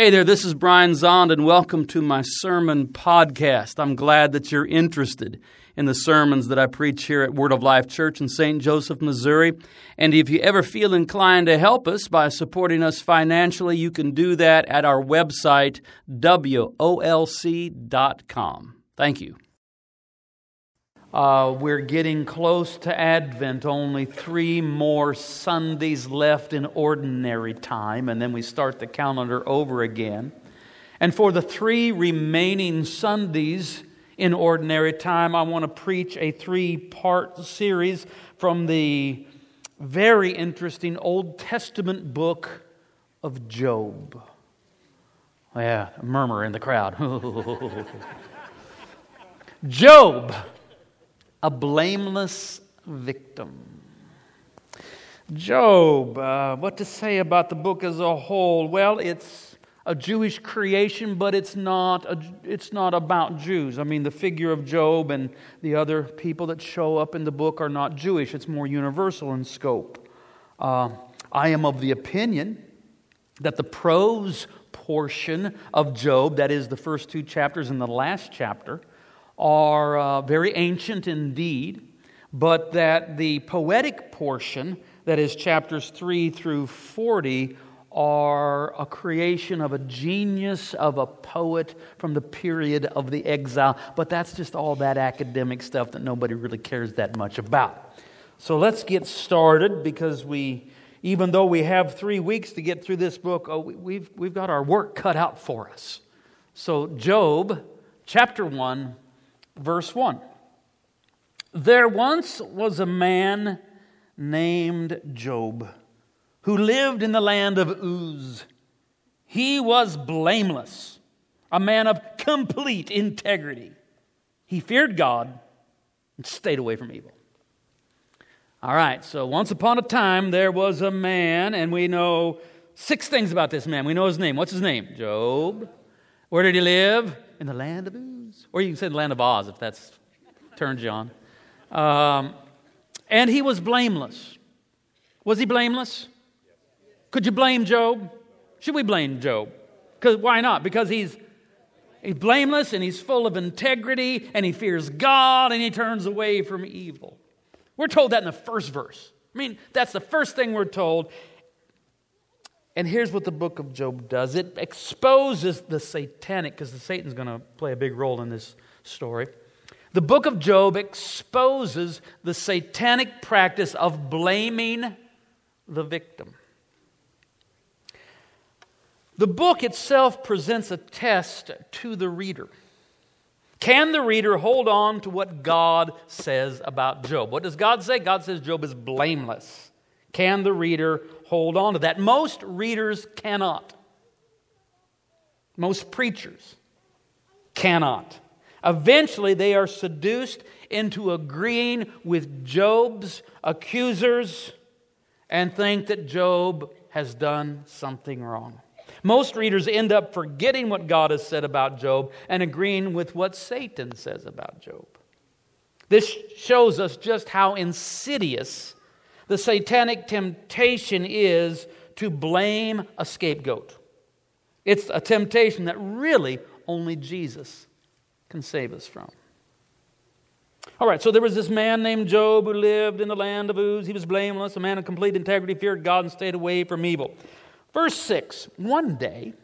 Hey there, this is Brian Zahnd, and welcome to my sermon podcast. I'm glad that you're interested in the sermons that I preach here at Word of Life Church in St. Joseph, Missouri. And if you ever feel inclined to help us by supporting us financially, you can do that at our website, wolc.com. Thank you. Uh, we're getting close to Advent, only three more Sundays left in ordinary time, and then we start the calendar over again. And for the three remaining Sundays in ordinary time, I want to preach a three part series from the very interesting Old Testament book of Job. Yeah, a murmur in the crowd. Job a blameless victim. Job, uh, what to say about the book as a whole? Well, it's a Jewish creation, but it's not, a, it's not about Jews. I mean, the figure of Job and the other people that show up in the book are not Jewish, it's more universal in scope. Uh, I am of the opinion that the prose portion of Job, that is the first two chapters and the last chapter, are uh, very ancient indeed, but that the poetic portion, that is chapters 3 through 40, are a creation of a genius of a poet from the period of the exile. But that's just all that academic stuff that nobody really cares that much about. So let's get started because we, even though we have three weeks to get through this book, oh, we've, we've got our work cut out for us. So, Job chapter 1 verse 1. There once was a man named Job who lived in the land of Uz. He was blameless, a man of complete integrity. He feared God and stayed away from evil. All right, so once upon a time there was a man, and we know six things about this man. We know his name. What's his name? Job. Where did he live? In the land of Uz. Or you can say land of Oz if that's turns you on. Um, and he was blameless. Was he blameless? Could you blame Job? Should we blame Job? Because why not? Because he's he's blameless and he's full of integrity and he fears God and he turns away from evil. We're told that in the first verse. I mean, that's the first thing we're told. And here's what the book of Job does it exposes the satanic, because the Satan's going to play a big role in this story. The book of Job exposes the satanic practice of blaming the victim. The book itself presents a test to the reader. Can the reader hold on to what God says about Job? What does God say? God says Job is blameless. Can the reader hold on to that. Most readers cannot. Most preachers cannot. Eventually, they are seduced into agreeing with Job's accusers and think that Job has done something wrong. Most readers end up forgetting what God has said about Job and agreeing with what Satan says about Job. This shows us just how insidious the satanic temptation is to blame a scapegoat. It's a temptation that really only Jesus can save us from. All right, so there was this man named Job who lived in the land of Uz. He was blameless, a man of complete integrity, feared God, and stayed away from evil. Verse 6 One day,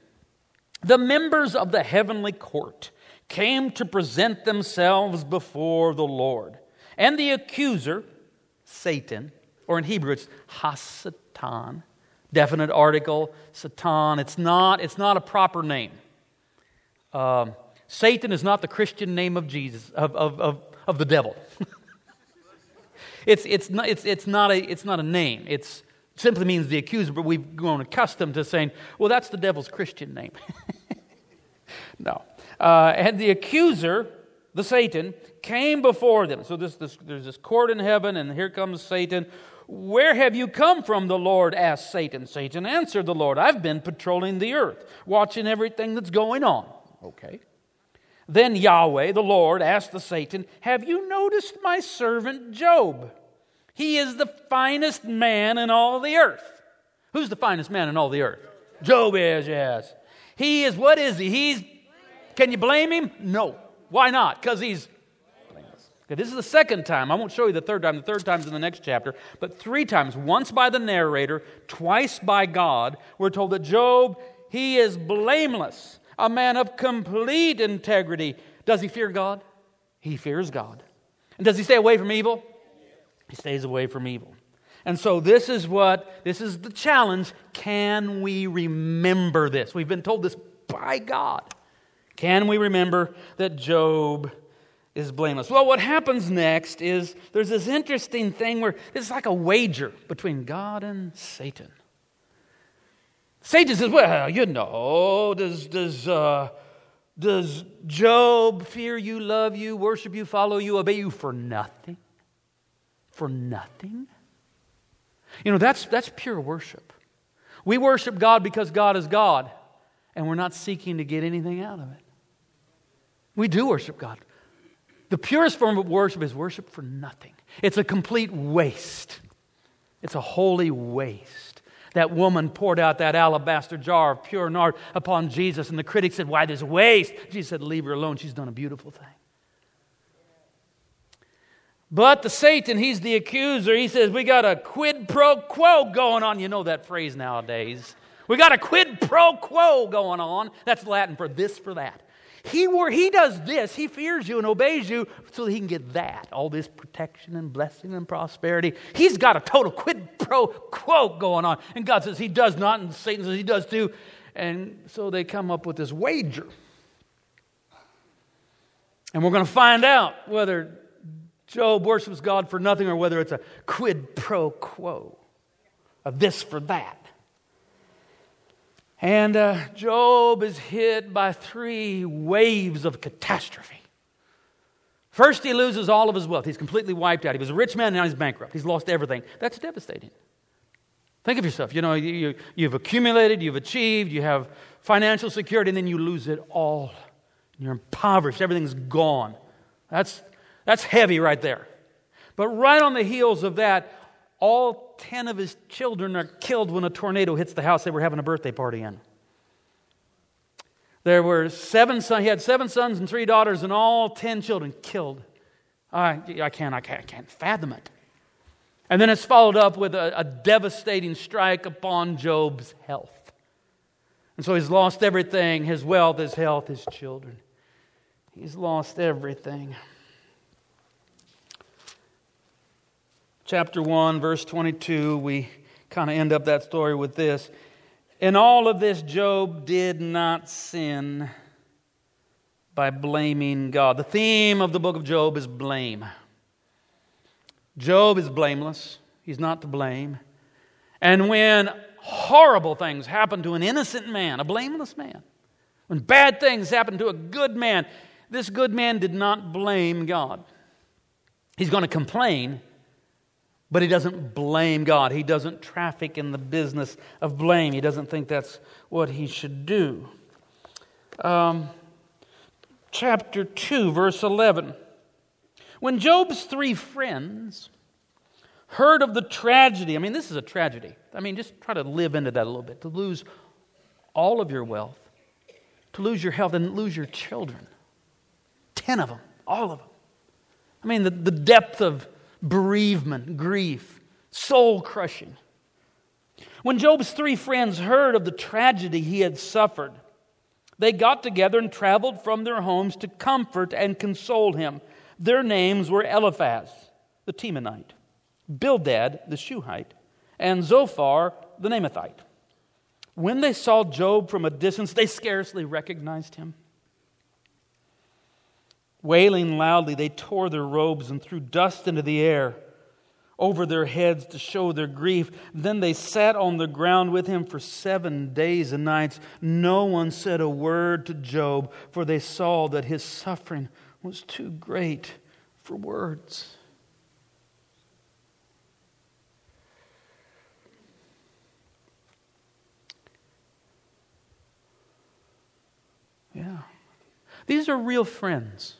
the members of the heavenly court came to present themselves before the Lord. And the accuser, Satan, or in Hebrew, it's Hasatan. Definite article, Satan. It's not, it's not a proper name. Um, Satan is not the Christian name of Jesus, of, of, of, of the devil. it's, it's, not, it's, it's, not a, it's not a name. It simply means the accuser, but we've grown accustomed to saying, well, that's the devil's Christian name. no. Uh, and the accuser, the Satan, came before them. So this, this, there's this court in heaven, and here comes Satan where have you come from, the Lord asked Satan. Satan answered the Lord, I've been patrolling the earth, watching everything that's going on. Okay. Then Yahweh, the Lord, asked the Satan, Have you noticed my servant Job? He is the finest man in all the earth. Who's the finest man in all the earth? Job is, yes. He is, what is he? He's, can you blame him? No. Why not? Because he's. Okay, this is the second time. I won't show you the third time. The third time's in the next chapter. But three times, once by the narrator, twice by God, we're told that Job, he is blameless, a man of complete integrity. Does he fear God? He fears God. And does he stay away from evil? He stays away from evil. And so this is what, this is the challenge. Can we remember this? We've been told this by God. Can we remember that Job is blameless? Well, what happens next is there's this interesting thing where it's like a wager between God and Satan. Satan says, Well, you know, does, does, uh, does Job fear you, love you, worship you, follow you, obey you for nothing? For nothing? You know, that's, that's pure worship. We worship God because God is God, and we're not seeking to get anything out of it. We do worship God. The purest form of worship is worship for nothing, it's a complete waste. It's a holy waste. That woman poured out that alabaster jar of pure nard upon Jesus, and the critics said, Why this waste? Jesus said, Leave her alone. She's done a beautiful thing. But the Satan, he's the accuser. He says, We got a quid pro quo going on. You know that phrase nowadays. We got a quid pro quo going on. That's Latin for this, for that. He, were, he does this, he fears you and obeys you so that he can get that all this protection and blessing and prosperity. He's got a total quid pro quo going on. And God says he does not, and Satan says he does too. And so they come up with this wager. And we're going to find out whether Job worships God for nothing or whether it's a quid pro quo of this for that. And uh, Job is hit by three waves of catastrophe. First, he loses all of his wealth. He's completely wiped out. He was a rich man, now he's bankrupt. He's lost everything. That's devastating. Think of yourself. You know, you, you, have accumulated, you've achieved, you have financial security, and then you lose it all. You're impoverished, everything's gone. That's, that's heavy right there. But right on the heels of that, all 10 of his children are killed when a tornado hits the house they were having a birthday party in. There were seven sons, he had seven sons and three daughters, and all 10 children killed. I, I, can't, I, can't, I can't fathom it. And then it's followed up with a, a devastating strike upon Job's health. And so he's lost everything his wealth, his health, his children. He's lost everything. Chapter 1, verse 22, we kind of end up that story with this. In all of this, Job did not sin by blaming God. The theme of the book of Job is blame. Job is blameless, he's not to blame. And when horrible things happen to an innocent man, a blameless man, when bad things happen to a good man, this good man did not blame God. He's going to complain, but he doesn't blame God. He doesn't traffic in the business of blame. He doesn't think that's what he should do. Um, chapter 2, verse 11. When Job's three friends heard of the tragedy, I mean, this is a tragedy. I mean, just try to live into that a little bit. To lose all of your wealth, to lose your health, and lose your children. Ten of them, all of them. I mean, the, the depth of bereavement, grief, soul crushing. When Job's three friends heard of the tragedy he had suffered, they got together and traveled from their homes to comfort and console him. Their names were Eliphaz, the Temanite, Bildad, the Shuhite, and Zophar, the Naamathite. When they saw Job from a distance, they scarcely recognized him. Wailing loudly, they tore their robes and threw dust into the air over their heads to show their grief. Then they sat on the ground with him for seven days and nights. No one said a word to Job, for they saw that his suffering was too great for words. Yeah. These are real friends.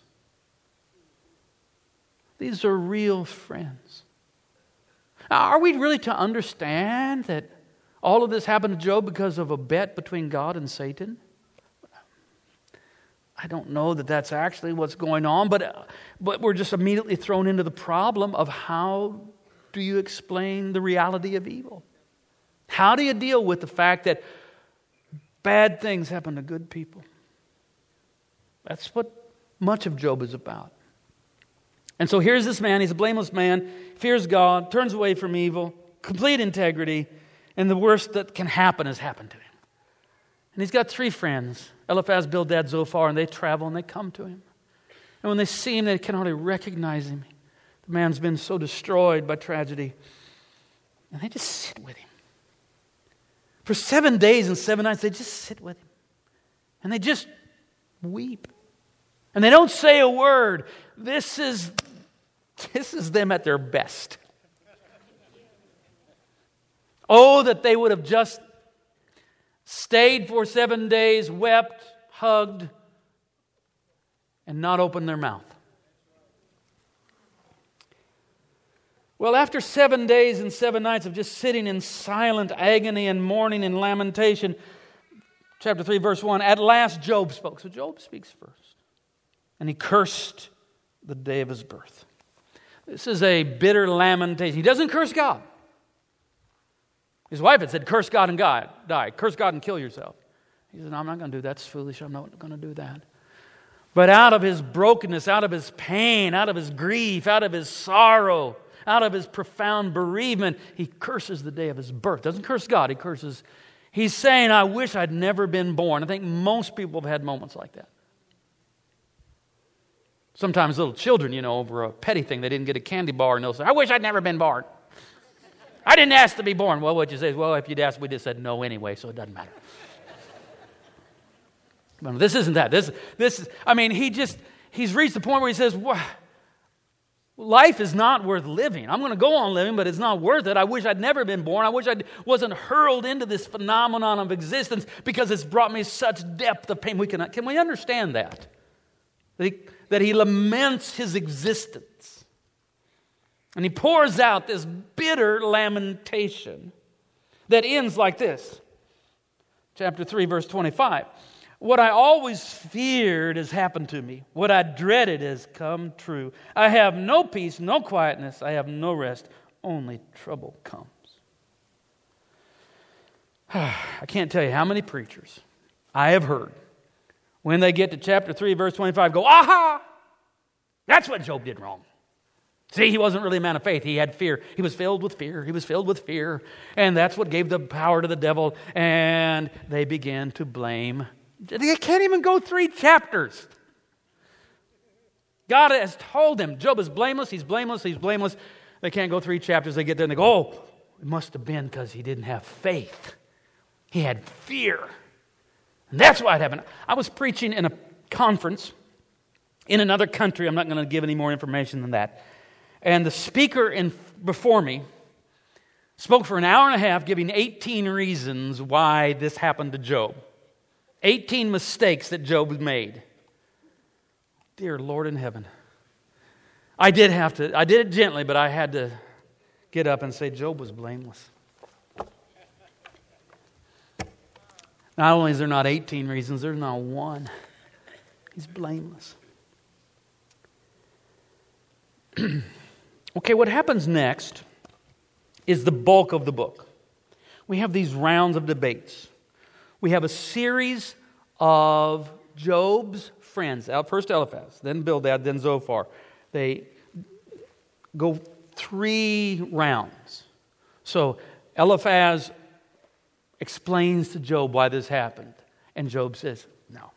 These are real friends. Now, are we really to understand that all of this happened to Job because of a bet between God and Satan? I don't know that that's actually what's going on, but, uh, but we're just immediately thrown into the problem of how do you explain the reality of evil? How do you deal with the fact that bad things happen to good people? That's what much of Job is about. And so here's this man, he's a blameless man, fears God, turns away from evil, complete integrity, and the worst that can happen has happened to him. And he's got three friends Eliphaz, Bildad, Zophar, and they travel and they come to him. And when they see him, they can hardly recognize him. The man's been so destroyed by tragedy. And they just sit with him. For seven days and seven nights, they just sit with him. And they just weep. And they don't say a word. This is, this is them at their best. Oh, that they would have just stayed for seven days, wept, hugged, and not opened their mouth. Well, after seven days and seven nights of just sitting in silent agony and mourning and lamentation, chapter 3, verse 1, at last Job spoke. So Job speaks first. And he cursed the day of his birth. This is a bitter lamentation. He doesn't curse God. His wife had said, Curse God and God, die. Curse God and kill yourself. He said, No, I'm not going to do that. That's foolish. I'm not going to do that. But out of his brokenness, out of his pain, out of his grief, out of his sorrow, out of his profound bereavement, he curses the day of his birth. Doesn't curse God, he curses. He's saying, I wish I'd never been born. I think most people have had moments like that. Sometimes little children, you know, over a petty thing, they didn't get a candy bar, and they'll say, I wish I'd never been born. I didn't ask to be born. Well, what you say well, if you'd asked, we'd have said no anyway, so it doesn't matter. but this isn't that. This, this, I mean, he just, he's reached the point where he says, Life is not worth living. I'm going to go on living, but it's not worth it. I wish I'd never been born. I wish I wasn't hurled into this phenomenon of existence because it's brought me such depth of pain. We can, can we understand that? That he, that he laments his existence. And he pours out this bitter lamentation that ends like this. Chapter 3, verse 25. What I always feared has happened to me. What I dreaded has come true. I have no peace, no quietness. I have no rest. Only trouble comes. I can't tell you how many preachers I have heard when they get to chapter 3, verse 25 go, aha! That's what Job did wrong. See, he wasn't really a man of faith. He had fear. He was filled with fear. He was filled with fear. And that's what gave the power to the devil. And they began to blame they can't even go three chapters. God has told them Job is blameless, he's blameless, he's blameless. They can't go three chapters. They get there and they go, oh, it must have been because he didn't have faith. He had fear. And that's why it happened. I was preaching in a conference in another country. I'm not going to give any more information than that. And the speaker in, before me spoke for an hour and a half, giving 18 reasons why this happened to Job. 18 mistakes that Job made. Dear Lord in heaven. I did have to, I did it gently, but I had to get up and say Job was blameless. Not only is there not 18 reasons, there's not one. He's blameless. okay, what happens next is the bulk of the book. We have these rounds of debates we have a series of Job's friends. First Eliphaz, then Bildad, then Zophar. They go three rounds. So Eliphaz explains to Job why this happened. And Job says, no.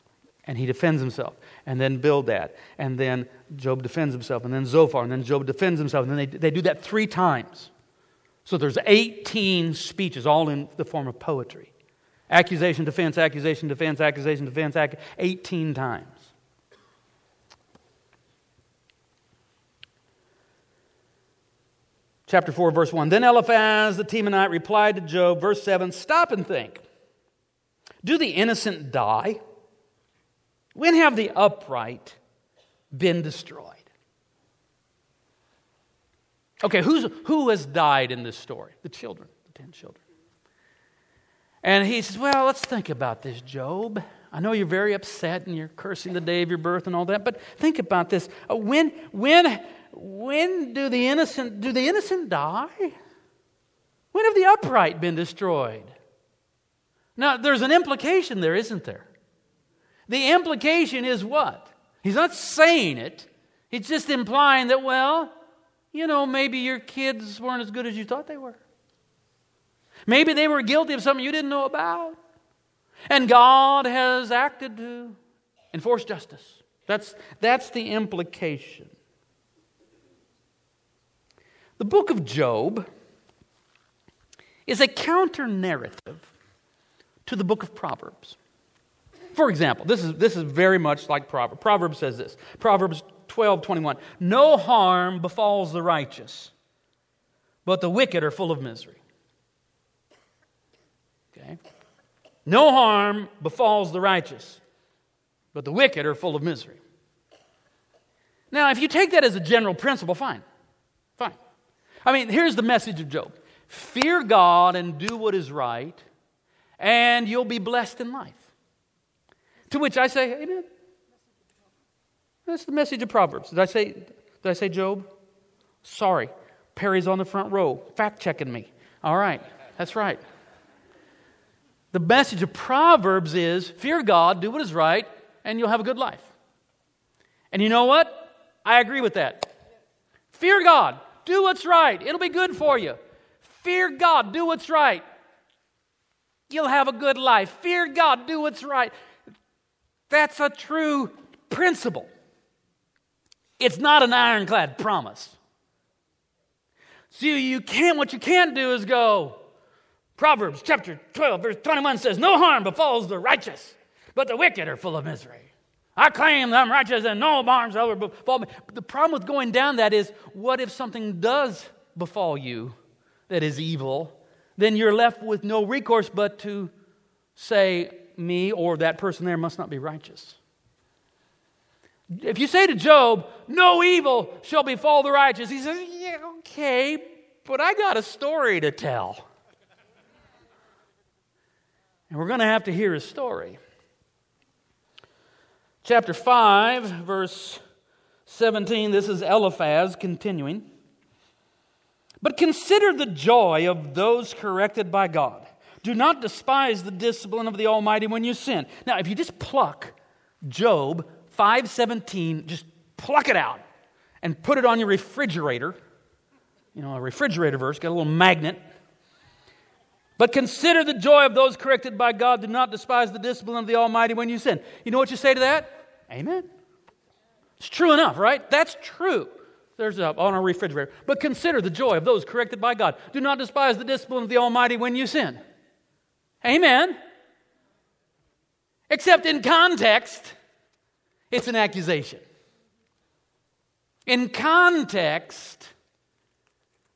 And he defends himself. And then Bildad. And then Job defends himself. And then Zophar. And then Job defends himself. And then they, they do that three times. So there's 18 speeches, all in the form of poetry. Accusation, defense, accusation, defense, accusation, defense, ac- 18 times. Chapter 4, verse 1. Then Eliphaz the Temanite replied to Job, verse 7 Stop and think. Do the innocent die? When have the upright been destroyed? Okay, who's, who has died in this story? The children, the ten children. And he says, Well, let's think about this, Job. I know you're very upset and you're cursing the day of your birth and all that, but think about this. Uh, when, when, when do the innocent do the innocent die? When have the upright been destroyed? Now, there's an implication there, isn't there? The implication is what? He's not saying it. He's just implying that, well, you know, maybe your kids weren't as good as you thought they were. Maybe they were guilty of something you didn't know about. And God has acted to enforce justice. That's, that's the implication. The book of Job is a counter narrative to the book of Proverbs. For example, this is, this is very much like Proverbs. Proverbs says this Proverbs 12 21. No harm befalls the righteous, but the wicked are full of misery. Okay? No harm befalls the righteous, but the wicked are full of misery. Now, if you take that as a general principle, fine. Fine. I mean, here's the message of Job fear God and do what is right, and you'll be blessed in life. To which I say, Amen. That's the message of Proverbs. Did I say, did I say Job? Sorry. Perry's on the front row, fact checking me. All right, that's right. The message of Proverbs is fear God, do what is right, and you'll have a good life. And you know what? I agree with that. Fear God, do what's right, it'll be good for you. Fear God, do what's right. You'll have a good life. Fear God, do what's right. That's a true principle. It's not an ironclad promise. So you can't, what you can't do is go, Proverbs chapter 12, verse 21 says, No harm befalls the righteous, but the wicked are full of misery. I claim I'm righteous and no harm shall ever befall me. But the problem with going down that is, what if something does befall you that is evil? Then you're left with no recourse but to say, Me or that person there must not be righteous. If you say to Job, No evil shall befall the righteous, he says, Yeah, okay, but I got a story to tell. And we're going to have to hear his story. Chapter 5, verse 17, this is Eliphaz continuing. But consider the joy of those corrected by God. Do not despise the discipline of the Almighty when you sin. Now, if you just pluck Job 517, just pluck it out and put it on your refrigerator. You know, a refrigerator verse, got a little magnet. But consider the joy of those corrected by God. Do not despise the discipline of the Almighty when you sin. You know what you say to that? Amen. It's true enough, right? That's true. There's a, on a refrigerator. But consider the joy of those corrected by God. Do not despise the discipline of the Almighty when you sin. Amen. Except in context, it's an accusation. In context,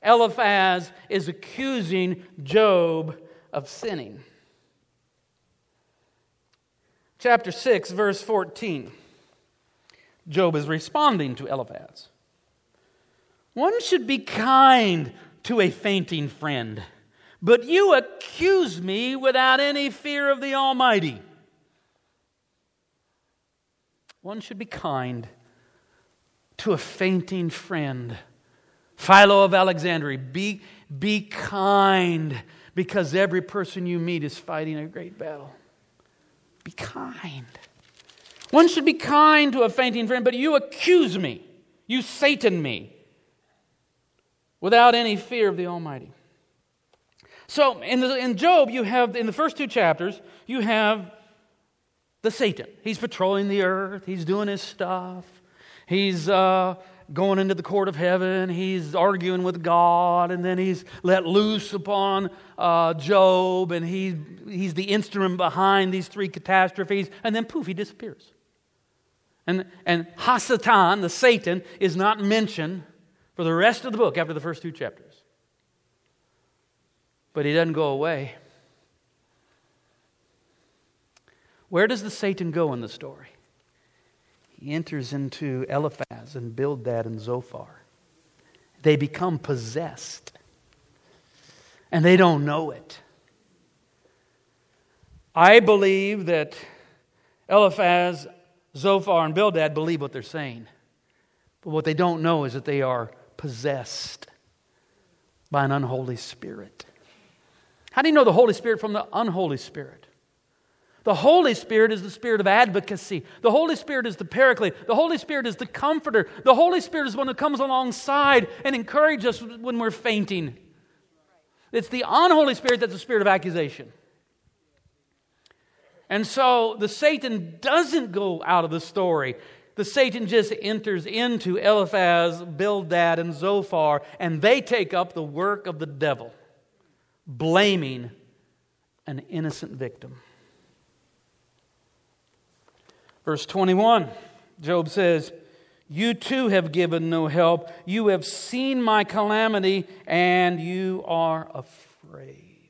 Eliphaz is accusing Job of sinning. Chapter 6, verse 14. Job is responding to Eliphaz. One should be kind to a fainting friend, but you accuse me without any fear of the Almighty. One should be kind to a fainting friend. Philo of Alexandria, be, be kind because every person you meet is fighting a great battle. Be kind. One should be kind to a fainting friend, but you accuse me. You Satan me without any fear of the Almighty. So in, the, in Job, you have, in the first two chapters, you have the Satan. He's patrolling the earth, he's doing his stuff, he's uh, going into the court of heaven, he's arguing with God, and then he's let loose upon uh, Job, and he, he's the instrument behind these three catastrophes, and then poof, he disappears. And, and Hasatan, the Satan, is not mentioned for the rest of the book after the first two chapters. But he doesn't go away. Where does the Satan go in the story? Enters into Eliphaz and Bildad and Zophar. They become possessed, and they don't know it. I believe that Eliphaz, Zophar, and Bildad believe what they're saying. But what they don't know is that they are possessed by an unholy spirit. How do you know the Holy Spirit from the unholy spirit? The Holy Spirit is the spirit of advocacy. The Holy Spirit is the paraclete. The Holy Spirit is the comforter. The Holy Spirit is one that comes alongside and encourages us when we're fainting. It's the unholy spirit that's the spirit of accusation. And so the Satan doesn't go out of the story. The Satan just enters into Eliphaz, Bildad, and Zophar, and they take up the work of the devil, blaming an innocent victim. Verse 21, Job says, You too have given no help. You have seen my calamity, and you are afraid.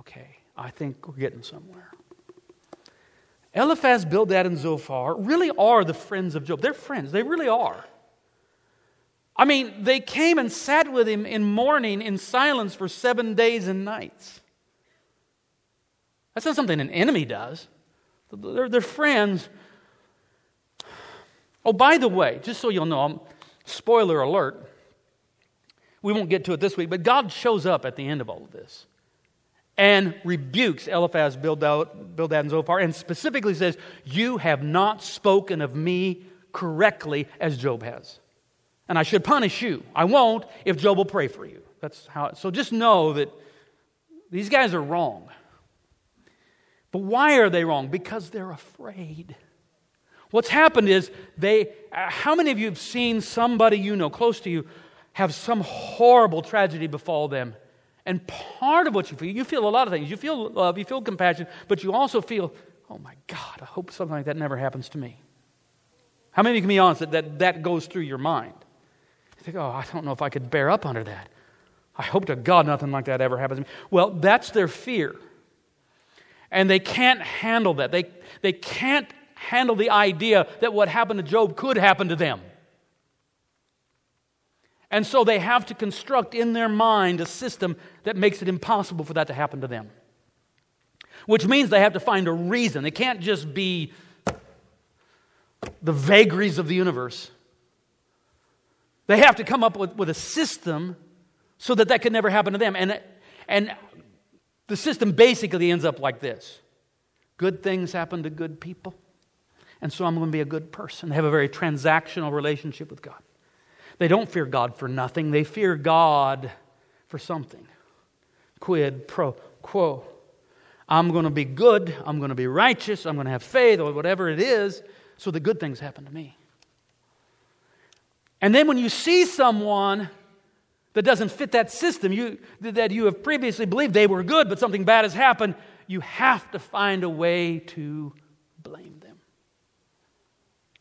Okay, I think we're getting somewhere. Eliphaz, Bildad, and Zophar really are the friends of Job. They're friends, they really are. I mean, they came and sat with him in mourning in silence for seven days and nights. That's not something an enemy does. They're, they're friends. Oh, by the way, just so you'll know, spoiler alert, we won't get to it this week, but God shows up at the end of all of this and rebukes Eliphaz, Bildad, Bildad and Zophar, and specifically says, You have not spoken of me correctly as Job has. And I should punish you. I won't if Job will pray for you. That's how. It, So just know that these guys are wrong. But why are they wrong? Because they're afraid. What's happened is they, uh, how many of you have seen somebody you know close to you have some horrible tragedy befall them? And part of what you feel, you feel a lot of things. You feel love, you feel compassion, but you also feel, oh my God, I hope something like that never happens to me. How many of you can be honest that that, that goes through your mind? You think, oh, I don't know if I could bear up under that. I hope to God nothing like that ever happens to me. Well, that's their fear. And they can't handle that. They, they can't handle the idea that what happened to Job could happen to them. And so they have to construct in their mind a system that makes it impossible for that to happen to them. Which means they have to find a reason. It can't just be the vagaries of the universe. They have to come up with, with a system so that that could never happen to them. And, and the system basically ends up like this good things happen to good people, and so I'm going to be a good person. They have a very transactional relationship with God. They don't fear God for nothing, they fear God for something. Quid pro quo. I'm going to be good, I'm going to be righteous, I'm going to have faith, or whatever it is, so the good things happen to me. And then when you see someone that doesn't fit that system you, that you have previously believed they were good, but something bad has happened, you have to find a way to blame them.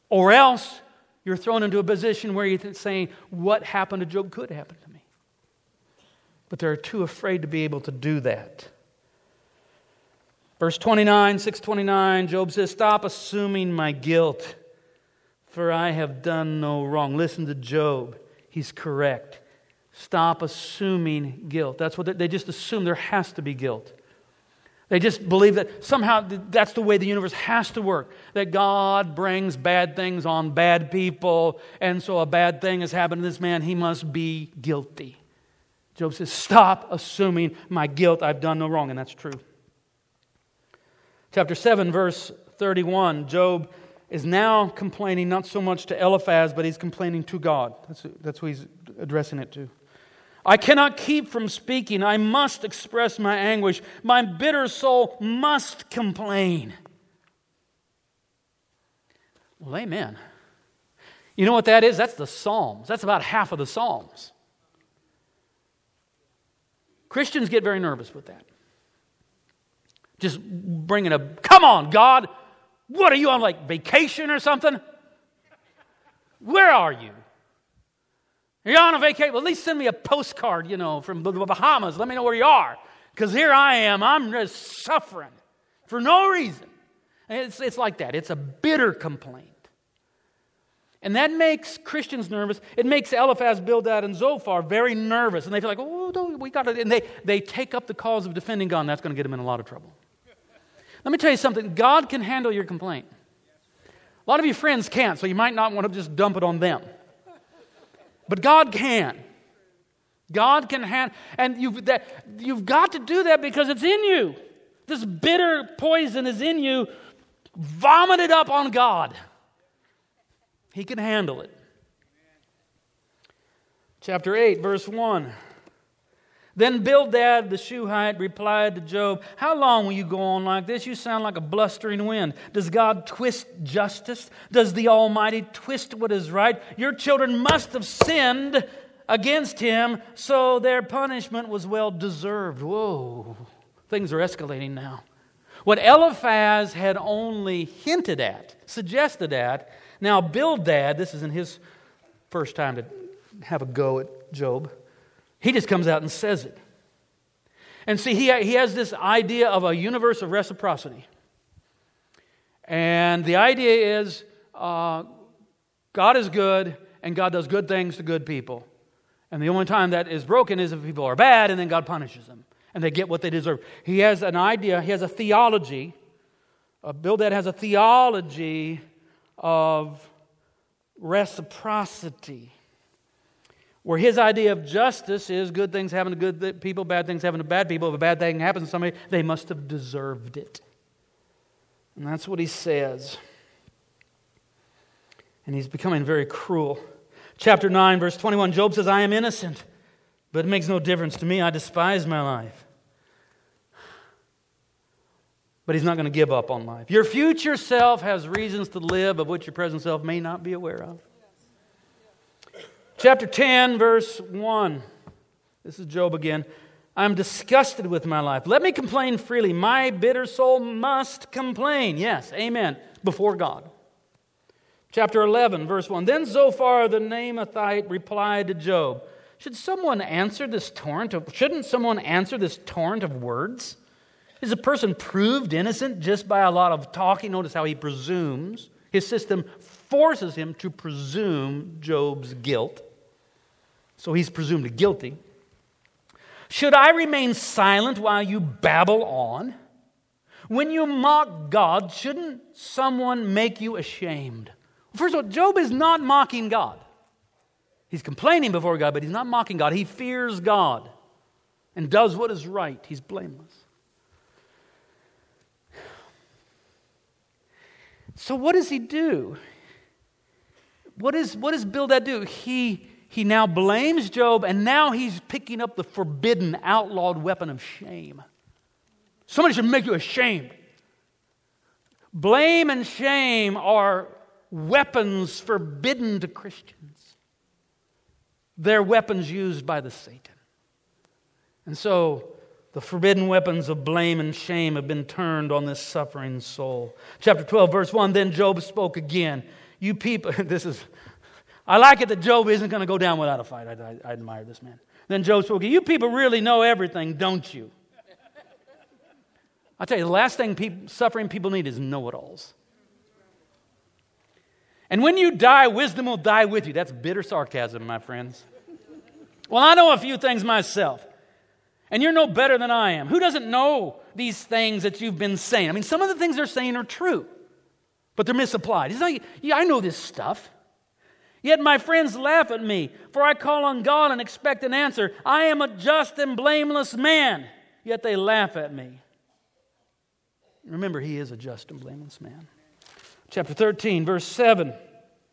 Or else you're thrown into a position where you're saying, What happened to Job could happen to me. But they're too afraid to be able to do that. Verse 29, 629, Job says, Stop assuming my guilt, for I have done no wrong. Listen to Job. He's correct. Stop assuming guilt. That's what they just assume there has to be guilt. They just believe that somehow that's the way the universe has to work. That God brings bad things on bad people, and so a bad thing has happened to this man, he must be guilty. Job says, Stop assuming my guilt. I've done no wrong, and that's true. Chapter 7, verse 31, Job is now complaining not so much to Eliphaz, but he's complaining to God. That's, that's who he's addressing it to. I cannot keep from speaking. I must express my anguish. My bitter soul must complain. Well, amen. You know what that is? That's the Psalms. That's about half of the Psalms. Christians get very nervous with that. Just bringing a, come on, God, what are you on, like vacation or something? Where are you? You're on a vacation. Well, at least send me a postcard, you know, from the Bahamas. Let me know where you are. Because here I am. I'm just suffering for no reason. It's, it's like that. It's a bitter complaint. And that makes Christians nervous. It makes Eliphaz, Bildad, and Zophar very nervous. And they feel like, oh, we got it. And they, they take up the cause of defending God, and that's going to get them in a lot of trouble. Let me tell you something God can handle your complaint. A lot of your friends can't, so you might not want to just dump it on them. But God can. God can handle, and you've, that, you've got to do that because it's in you. This bitter poison is in you. Vomit it up on God. He can handle it. Chapter 8, verse 1. Then Bildad the Shuhite replied to Job, How long will you go on like this? You sound like a blustering wind. Does God twist justice? Does the Almighty twist what is right? Your children must have sinned against him, so their punishment was well deserved. Whoa, things are escalating now. What Eliphaz had only hinted at, suggested at, now Bildad, this is in his first time to have a go at Job. He just comes out and says it. And see, he, he has this idea of a universe of reciprocity. And the idea is uh, God is good, and God does good things to good people. And the only time that is broken is if people are bad, and then God punishes them, and they get what they deserve. He has an idea, he has a theology. Uh, Bildad has a theology of reciprocity where his idea of justice is good things happen to good people, bad things happen to bad people. If a bad thing happens to somebody, they must have deserved it. And that's what he says. And he's becoming very cruel. Chapter 9, verse 21 Job says, I am innocent, but it makes no difference to me. I despise my life. But he's not going to give up on life. Your future self has reasons to live of which your present self may not be aware of. Chapter 10, verse 1. This is Job again. I'm disgusted with my life. Let me complain freely. My bitter soul must complain. Yes, amen. Before God. Chapter 11, verse 1. Then Zophar the Naamathite replied to Job Should someone answer this torrent of, shouldn't someone answer this torrent of words? Is a person proved innocent just by a lot of talking? Notice how he presumes. His system forces him to presume Job's guilt so he's presumed guilty. Should I remain silent while you babble on? When you mock God, shouldn't someone make you ashamed? First of all, Job is not mocking God. He's complaining before God, but he's not mocking God. He fears God and does what is right. He's blameless. So, what does he do? What, is, what does Bildad do? He he now blames Job, and now he's picking up the forbidden, outlawed weapon of shame. Somebody should make you ashamed. Blame and shame are weapons forbidden to Christians. They're weapons used by the Satan. And so the forbidden weapons of blame and shame have been turned on this suffering soul. Chapter 12, verse 1 Then Job spoke again. You people, this is I like it that Job isn't going to go down without a fight. I, I, I admire this man. Then Job spoke, You people really know everything, don't you? i tell you, the last thing suffering people need is know it alls. And when you die, wisdom will die with you. That's bitter sarcasm, my friends. Well, I know a few things myself. And you're no better than I am. Who doesn't know these things that you've been saying? I mean, some of the things they're saying are true, but they're misapplied. It's like, yeah, I know this stuff. Yet my friends laugh at me, for I call on God and expect an answer. I am a just and blameless man, yet they laugh at me. Remember, he is a just and blameless man. Chapter 13, verse 7,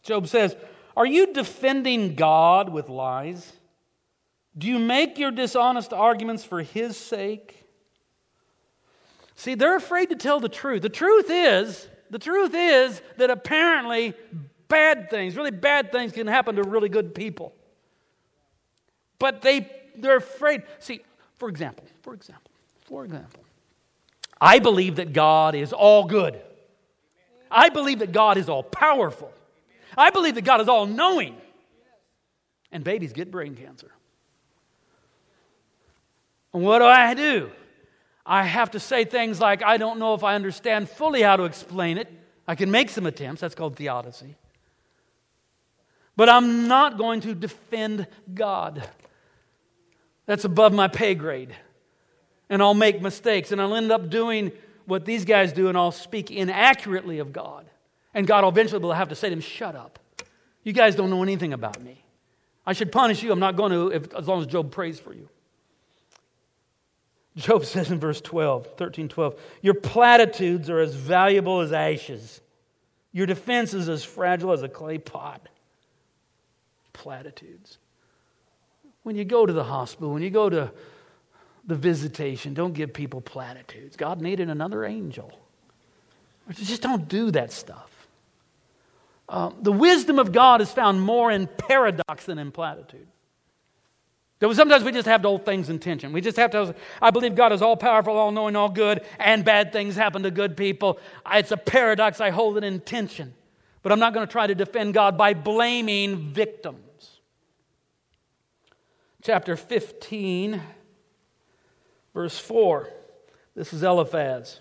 Job says, Are you defending God with lies? Do you make your dishonest arguments for his sake? See, they're afraid to tell the truth. The truth is, the truth is that apparently bad things, really bad things can happen to really good people. But they, they're afraid. See, for example, for example, for example, I believe that God is all good. I believe that God is all powerful. I believe that God is all knowing. And babies get brain cancer. And what do I do? I have to say things like, I don't know if I understand fully how to explain it. I can make some attempts. That's called theodicy. But I'm not going to defend God. That's above my pay grade. And I'll make mistakes, and I'll end up doing what these guys do and I'll speak inaccurately of God. And God eventually will have to say to them, Shut up. You guys don't know anything about me. I should punish you. I'm not going to if, as long as Job prays for you. Job says in verse 12, 13, 12, Your platitudes are as valuable as ashes. Your defense is as fragile as a clay pot. Platitudes. When you go to the hospital, when you go to the visitation, don't give people platitudes. God needed another angel. Just don't do that stuff. Uh, the wisdom of God is found more in paradox than in platitude. Sometimes we just have to hold things in tension. We just have to, I believe God is all powerful, all knowing, all good, and bad things happen to good people. It's a paradox. I hold it in tension. But I'm not going to try to defend God by blaming victims. Chapter 15, verse 4. This is Eliphaz.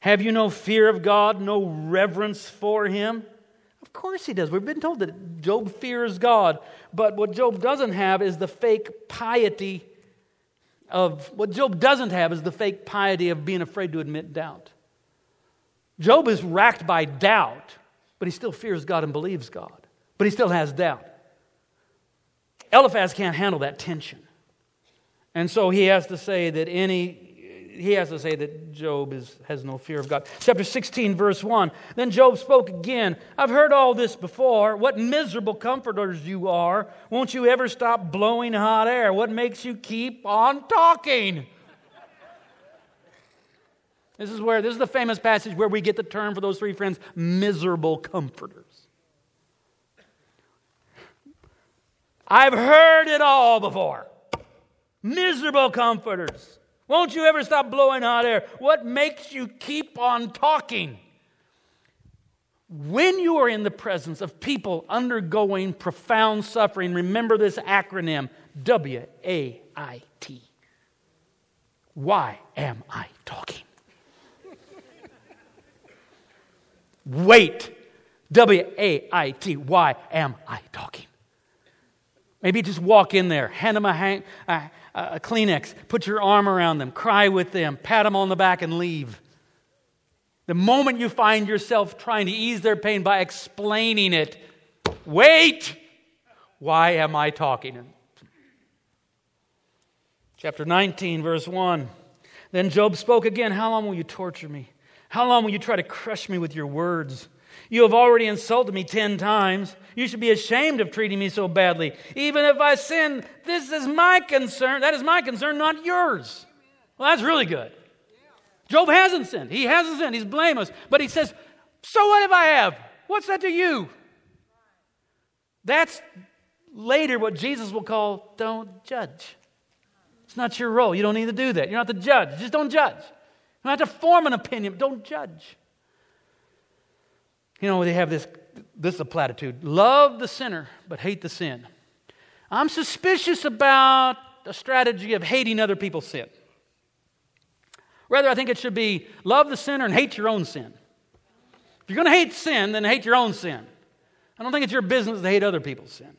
Have you no fear of God, no reverence for him? Of course he does. We've been told that Job fears God. But what Job doesn't have is the fake piety of, what Job doesn't have is the fake piety of being afraid to admit doubt. Job is racked by doubt, but he still fears God and believes God. But he still has doubt. Eliphaz can't handle that tension. And so he has to say that any he has to say that Job is, has no fear of God. Chapter 16, verse 1. Then Job spoke again. I've heard all this before. What miserable comforters you are. Won't you ever stop blowing hot air? What makes you keep on talking? This is where this is the famous passage where we get the term for those three friends, miserable comforters. I've heard it all before. Miserable comforters. Won't you ever stop blowing hot air? What makes you keep on talking? When you are in the presence of people undergoing profound suffering, remember this acronym W A I T. Why am I talking? Wait. W A I T. Why am I talking? Maybe just walk in there, hand them a, hang, a, a Kleenex, put your arm around them, cry with them, pat them on the back, and leave. The moment you find yourself trying to ease their pain by explaining it, wait! Why am I talking? Chapter 19, verse 1. Then Job spoke again How long will you torture me? How long will you try to crush me with your words? You have already insulted me ten times. You should be ashamed of treating me so badly. Even if I sin, this is my concern. That is my concern, not yours. Well, that's really good. Job hasn't sinned. He hasn't sinned. He's blameless. But he says, So what if I have? What's that to you? That's later what Jesus will call don't judge. It's not your role. You don't need to do that. You're not the judge. Just don't judge. Don't have to form an opinion. Don't judge. You know, they have this, this is a platitude love the sinner, but hate the sin. I'm suspicious about a strategy of hating other people's sin. Rather, I think it should be love the sinner and hate your own sin. If you're going to hate sin, then hate your own sin. I don't think it's your business to hate other people's sin.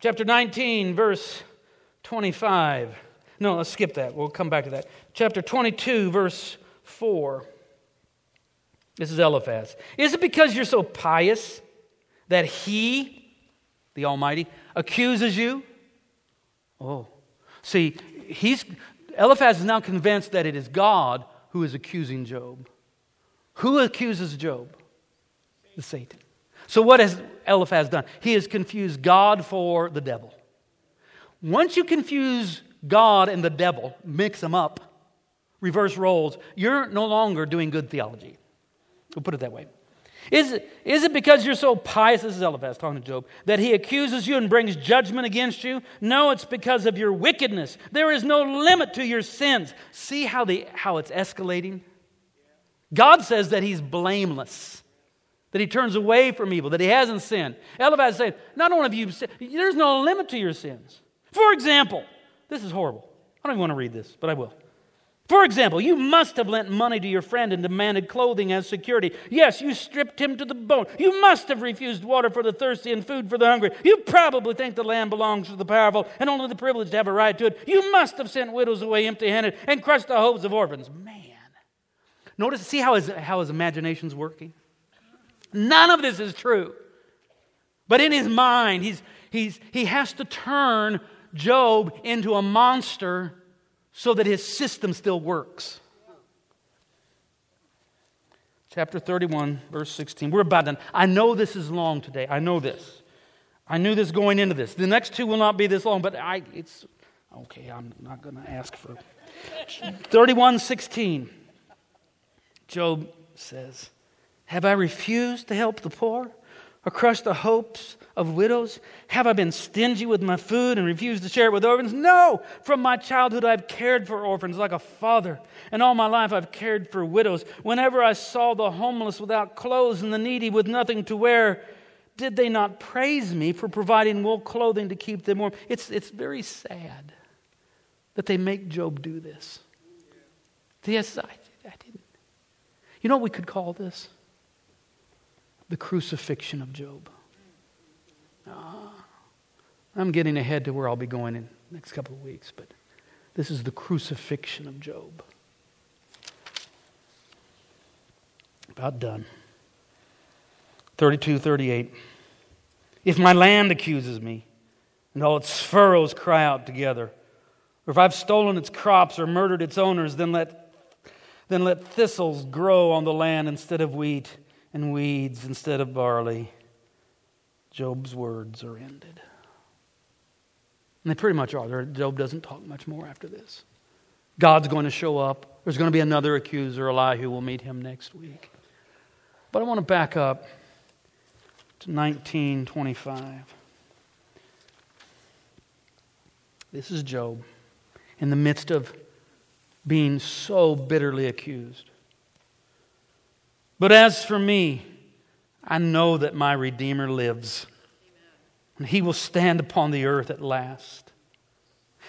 Chapter 19, verse 25. No, let's skip that. We'll come back to that. Chapter 22, verse 4. This is Eliphaz. Is it because you're so pious that he, the Almighty, accuses you? Oh. See, he's Eliphaz is now convinced that it is God who is accusing Job. Who accuses Job? The Satan. So what has Eliphaz done? He has confused God for the devil. Once you confuse God and the devil, mix them up, reverse roles, you're no longer doing good theology. We'll put it that way. Is it, is it because you're so pious, this is Eliphaz talking to Job, that he accuses you and brings judgment against you? No, it's because of your wickedness. There is no limit to your sins. See how, the, how it's escalating? God says that he's blameless, that he turns away from evil, that he hasn't sinned. Eliphaz saying, not only have you sinned, there's no limit to your sins. For example, this is horrible. I don't even want to read this, but I will. For example, you must have lent money to your friend and demanded clothing as security. Yes, you stripped him to the bone. You must have refused water for the thirsty and food for the hungry. You probably think the land belongs to the powerful and only the privileged have a right to it. You must have sent widows away empty handed and crushed the hopes of orphans. Man. Notice, see how his, how his imagination's working? None of this is true. But in his mind, he's, he's, he has to turn Job into a monster so that his system still works. Chapter 31, verse 16. We're about done. I know this is long today. I know this. I knew this going into this. The next two will not be this long, but I it's okay, I'm not gonna ask for 31, 16. Job says, Have I refused to help the poor? Or crushed the hopes of widows? Have I been stingy with my food and refused to share it with orphans? No! From my childhood, I've cared for orphans like a father, and all my life I've cared for widows. Whenever I saw the homeless without clothes and the needy with nothing to wear, did they not praise me for providing wool clothing to keep them warm? It's, it's very sad that they make Job do this. Yes, I, I didn't. You know what we could call this? The crucifixion of Job. Ah, I'm getting ahead to where I'll be going in the next couple of weeks, but this is the crucifixion of Job. About done. 32, 38. If my land accuses me, and all its furrows cry out together, or if I've stolen its crops or murdered its owners, then let, then let thistles grow on the land instead of wheat and weeds instead of barley, Job's words are ended. And they pretty much are. Job doesn't talk much more after this. God's going to show up. There's going to be another accuser, Elihu, who will meet him next week. But I want to back up to 1925. This is Job in the midst of being so bitterly accused. But as for me, I know that my Redeemer lives, and he will stand upon the earth at last.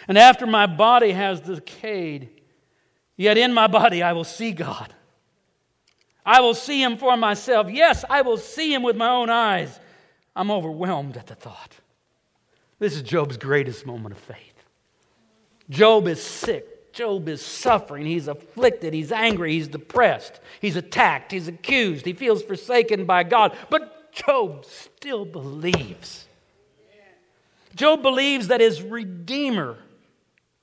And after my body has decayed, yet in my body I will see God. I will see him for myself. Yes, I will see him with my own eyes. I'm overwhelmed at the thought. This is Job's greatest moment of faith. Job is sick. Job is suffering. He's afflicted. He's angry. He's depressed. He's attacked. He's accused. He feels forsaken by God. But Job still believes. Job believes that his Redeemer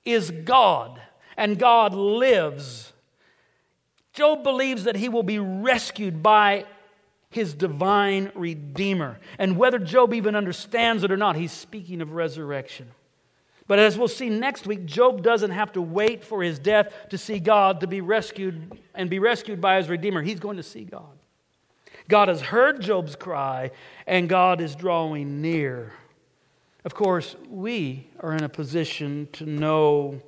is God and God lives. Job believes that he will be rescued by his divine Redeemer. And whether Job even understands it or not, he's speaking of resurrection. But as we'll see next week, Job doesn't have to wait for his death to see God to be rescued and be rescued by his Redeemer. He's going to see God. God has heard Job's cry, and God is drawing near. Of course, we are in a position to know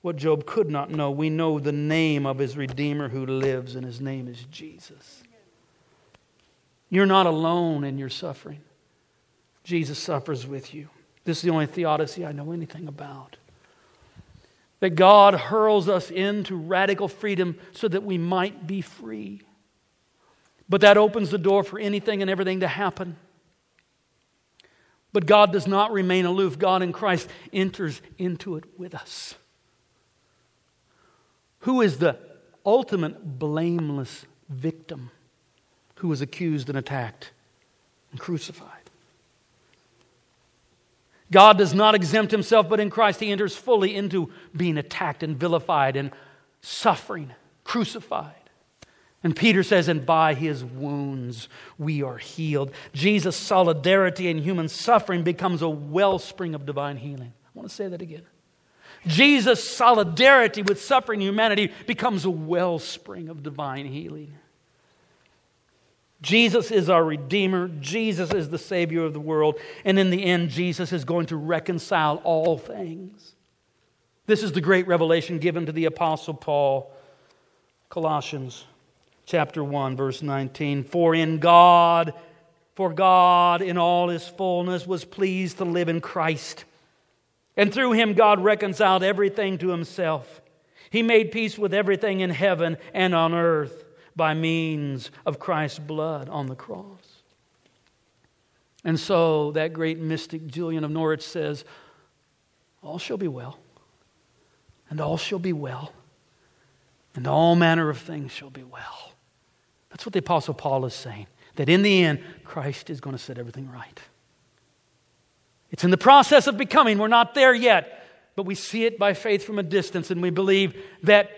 what Job could not know. We know the name of his Redeemer who lives, and his name is Jesus. You're not alone in your suffering, Jesus suffers with you. This is the only theodicy I know anything about. That God hurls us into radical freedom so that we might be free. But that opens the door for anything and everything to happen. But God does not remain aloof. God in Christ enters into it with us. Who is the ultimate blameless victim who was accused and attacked and crucified? God does not exempt himself, but in Christ he enters fully into being attacked and vilified and suffering, crucified. And Peter says, and by his wounds we are healed. Jesus' solidarity in human suffering becomes a wellspring of divine healing. I want to say that again. Jesus' solidarity with suffering humanity becomes a wellspring of divine healing. Jesus is our Redeemer. Jesus is the Savior of the world. And in the end, Jesus is going to reconcile all things. This is the great revelation given to the Apostle Paul. Colossians chapter 1, verse 19. For in God, for God in all his fullness was pleased to live in Christ. And through him, God reconciled everything to himself He made peace with everything in heaven and on earth by means of Christ's blood on the cross. And so that great mystic Julian of Norwich says, All shall be well, and all shall be well, and all manner of things shall be well. That's what the Apostle Paul is saying, that in the end, Christ is going to set everything right. It's in the process of becoming. We're not there yet, but we see it by faith from a distance, and we believe that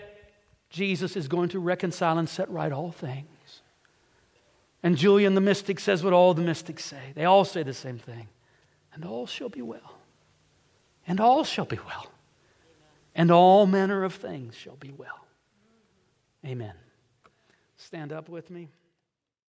Jesus is going to reconcile and set right all things. And Julian the mystic says what all the mystics say. They all say the same thing. And all shall be well. And all shall be well. And all manner of things shall be well. Amen. Stand up with me.